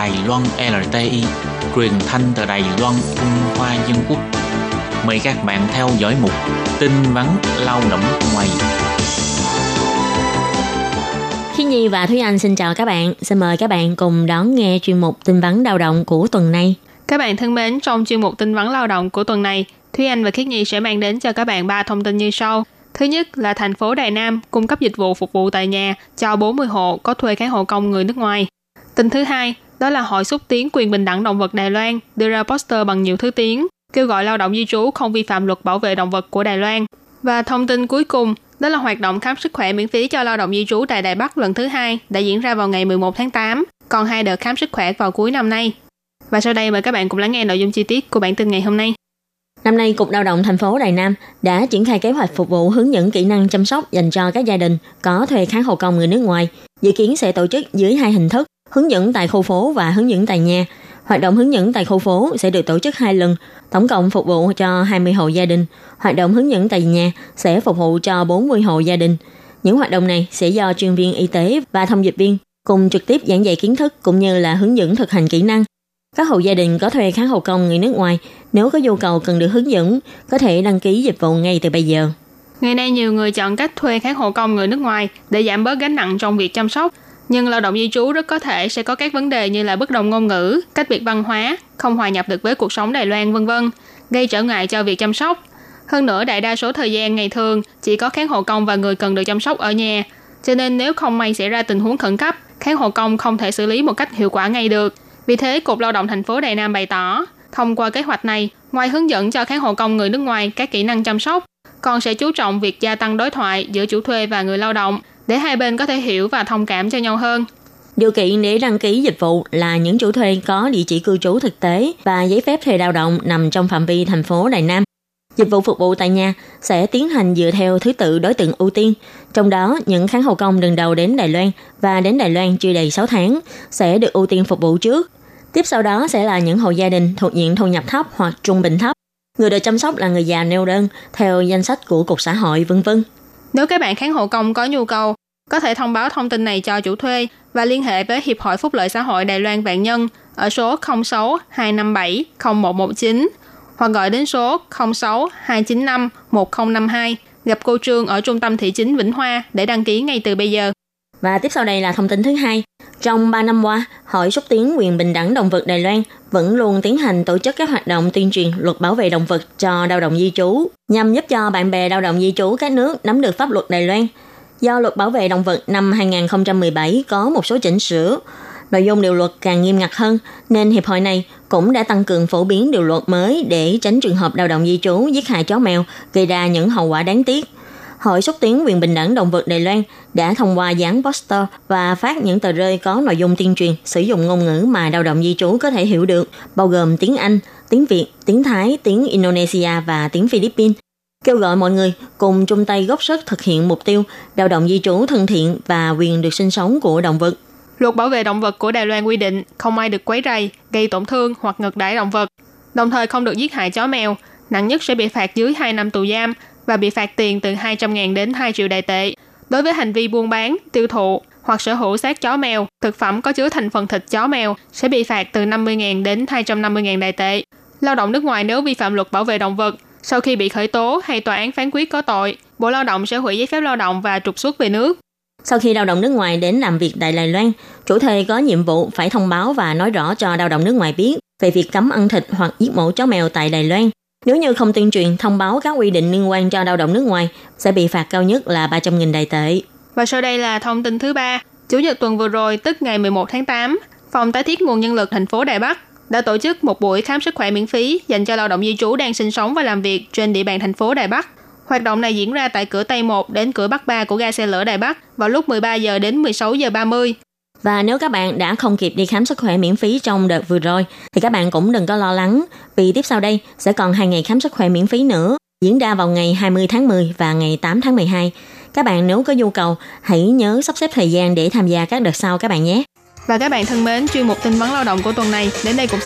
Đài Loan LTI, truyền thanh từ Đài Loan Trung Hoa Dân Quốc. Mời các bạn theo dõi mục tin vắn lao động ngoài. Khi Nhi và Thúy Anh xin chào các bạn. Xin mời các bạn cùng đón nghe chuyên mục tin vắn lao động của tuần này. Các bạn thân mến, trong chuyên mục tin vắn lao động của tuần này, Thúy Anh và Khiết Nhi sẽ mang đến cho các bạn ba thông tin như sau. Thứ nhất là thành phố Đài Nam cung cấp dịch vụ phục vụ tại nhà cho 40 hộ có thuê kháng hộ công người nước ngoài. Tin thứ hai, đó là Hội xúc tiến quyền bình đẳng động vật Đài Loan đưa ra poster bằng nhiều thứ tiếng, kêu gọi lao động di trú không vi phạm luật bảo vệ động vật của Đài Loan. Và thông tin cuối cùng, đó là hoạt động khám sức khỏe miễn phí cho lao động di trú tại Đài Bắc lần thứ hai đã diễn ra vào ngày 11 tháng 8, còn hai đợt khám sức khỏe vào cuối năm nay. Và sau đây mời các bạn cùng lắng nghe nội dung chi tiết của bản tin ngày hôm nay. Năm nay, Cục Lao động thành phố Đài Nam đã triển khai kế hoạch phục vụ hướng dẫn kỹ năng chăm sóc dành cho các gia đình có thuê kháng hộ công người nước ngoài. Dự kiến sẽ tổ chức dưới hai hình thức, hướng dẫn tại khu phố và hướng dẫn tại nhà. Hoạt động hướng dẫn tại khu phố sẽ được tổ chức hai lần, tổng cộng phục vụ cho 20 hộ gia đình. Hoạt động hướng dẫn tại nhà sẽ phục vụ cho 40 hộ gia đình. Những hoạt động này sẽ do chuyên viên y tế và thông dịch viên cùng trực tiếp giảng dạy kiến thức cũng như là hướng dẫn thực hành kỹ năng các hộ gia đình có thuê kháng hộ công người nước ngoài, nếu có nhu cầu cần được hướng dẫn, có thể đăng ký dịch vụ ngay từ bây giờ. Ngày nay nhiều người chọn cách thuê kháng hộ công người nước ngoài để giảm bớt gánh nặng trong việc chăm sóc. Nhưng lao động di trú rất có thể sẽ có các vấn đề như là bất đồng ngôn ngữ, cách biệt văn hóa, không hòa nhập được với cuộc sống Đài Loan vân vân, gây trở ngại cho việc chăm sóc. Hơn nữa, đại đa số thời gian ngày thường chỉ có kháng hộ công và người cần được chăm sóc ở nhà. Cho nên nếu không may xảy ra tình huống khẩn cấp, kháng hộ công không thể xử lý một cách hiệu quả ngay được – vì thế, Cục Lao động thành phố Đài Nam bày tỏ, thông qua kế hoạch này, ngoài hướng dẫn cho kháng hộ công người nước ngoài các kỹ năng chăm sóc, còn sẽ chú trọng việc gia tăng đối thoại giữa chủ thuê và người lao động để hai bên có thể hiểu và thông cảm cho nhau hơn. Điều kiện để đăng ký dịch vụ là những chủ thuê có địa chỉ cư trú thực tế và giấy phép thuê lao động nằm trong phạm vi thành phố Đài Nam. Dịch vụ phục vụ tại nhà sẽ tiến hành dựa theo thứ tự đối tượng ưu tiên, trong đó những kháng hộ công lần đầu đến Đài Loan và đến Đài Loan chưa đầy 6 tháng sẽ được ưu tiên phục vụ trước. Tiếp sau đó sẽ là những hộ gia đình thuộc diện thu nhập thấp hoặc trung bình thấp. Người được chăm sóc là người già neo đơn theo danh sách của Cục xã hội vân vân. Nếu các bạn kháng hộ công có nhu cầu, có thể thông báo thông tin này cho chủ thuê và liên hệ với Hiệp hội Phúc lợi xã hội Đài Loan Vạn Nhân ở số 06 257 0119 hoặc gọi đến số 06 295 1052 gặp cô Trương ở trung tâm thị chính Vĩnh Hoa để đăng ký ngay từ bây giờ. Và tiếp sau đây là thông tin thứ hai. Trong 3 năm qua, Hội xúc tiến quyền bình đẳng động vật Đài Loan vẫn luôn tiến hành tổ chức các hoạt động tuyên truyền luật bảo vệ động vật cho lao động di trú, nhằm giúp cho bạn bè lao động di trú các nước nắm được pháp luật Đài Loan. Do luật bảo vệ động vật năm 2017 có một số chỉnh sửa, nội dung điều luật càng nghiêm ngặt hơn, nên hiệp hội này cũng đã tăng cường phổ biến điều luật mới để tránh trường hợp lao động di trú giết hại chó mèo, gây ra những hậu quả đáng tiếc. Hội xúc tiến quyền bình đẳng động vật Đài Loan đã thông qua dán poster và phát những tờ rơi có nội dung tuyên truyền sử dụng ngôn ngữ mà lao động di trú có thể hiểu được, bao gồm tiếng Anh, tiếng Việt, tiếng Thái, tiếng Indonesia và tiếng Philippines. Kêu gọi mọi người cùng chung tay góp sức thực hiện mục tiêu lao động di trú thân thiện và quyền được sinh sống của động vật. Luật bảo vệ động vật của Đài Loan quy định không ai được quấy rầy, gây tổn thương hoặc ngược đãi động vật, đồng thời không được giết hại chó mèo, nặng nhất sẽ bị phạt dưới 2 năm tù giam và bị phạt tiền từ 200.000 đến 2 triệu đại tệ. Đối với hành vi buôn bán, tiêu thụ hoặc sở hữu xác chó mèo, thực phẩm có chứa thành phần thịt chó mèo sẽ bị phạt từ 50.000 đến 250.000 đại tệ. Lao động nước ngoài nếu vi phạm luật bảo vệ động vật, sau khi bị khởi tố hay tòa án phán quyết có tội, Bộ Lao động sẽ hủy giấy phép lao động và trục xuất về nước. Sau khi lao động nước ngoài đến làm việc tại Đài Loan, chủ thuê có nhiệm vụ phải thông báo và nói rõ cho lao động nước ngoài biết về việc cấm ăn thịt hoặc giết mổ chó mèo tại Đài Loan nếu như không tuyên truyền thông báo các quy định liên quan cho lao động nước ngoài, sẽ bị phạt cao nhất là 300.000 đại tệ. Và sau đây là thông tin thứ ba. Chủ nhật tuần vừa rồi, tức ngày 11 tháng 8, Phòng tái thiết nguồn nhân lực thành phố Đài Bắc đã tổ chức một buổi khám sức khỏe miễn phí dành cho lao động di trú đang sinh sống và làm việc trên địa bàn thành phố Đài Bắc. Hoạt động này diễn ra tại cửa Tây 1 đến cửa Bắc 3 của ga xe lửa Đài Bắc vào lúc 13 giờ đến 16 giờ 30. Và nếu các bạn đã không kịp đi khám sức khỏe miễn phí trong đợt vừa rồi, thì các bạn cũng đừng có lo lắng, vì tiếp sau đây sẽ còn hai ngày khám sức khỏe miễn phí nữa, diễn ra vào ngày 20 tháng 10 và ngày 8 tháng 12. Các bạn nếu có nhu cầu, hãy nhớ sắp xếp thời gian để tham gia các đợt sau các bạn nhé. Và các bạn thân mến, chuyên mục tin vấn lao động của tuần này đến đây cũng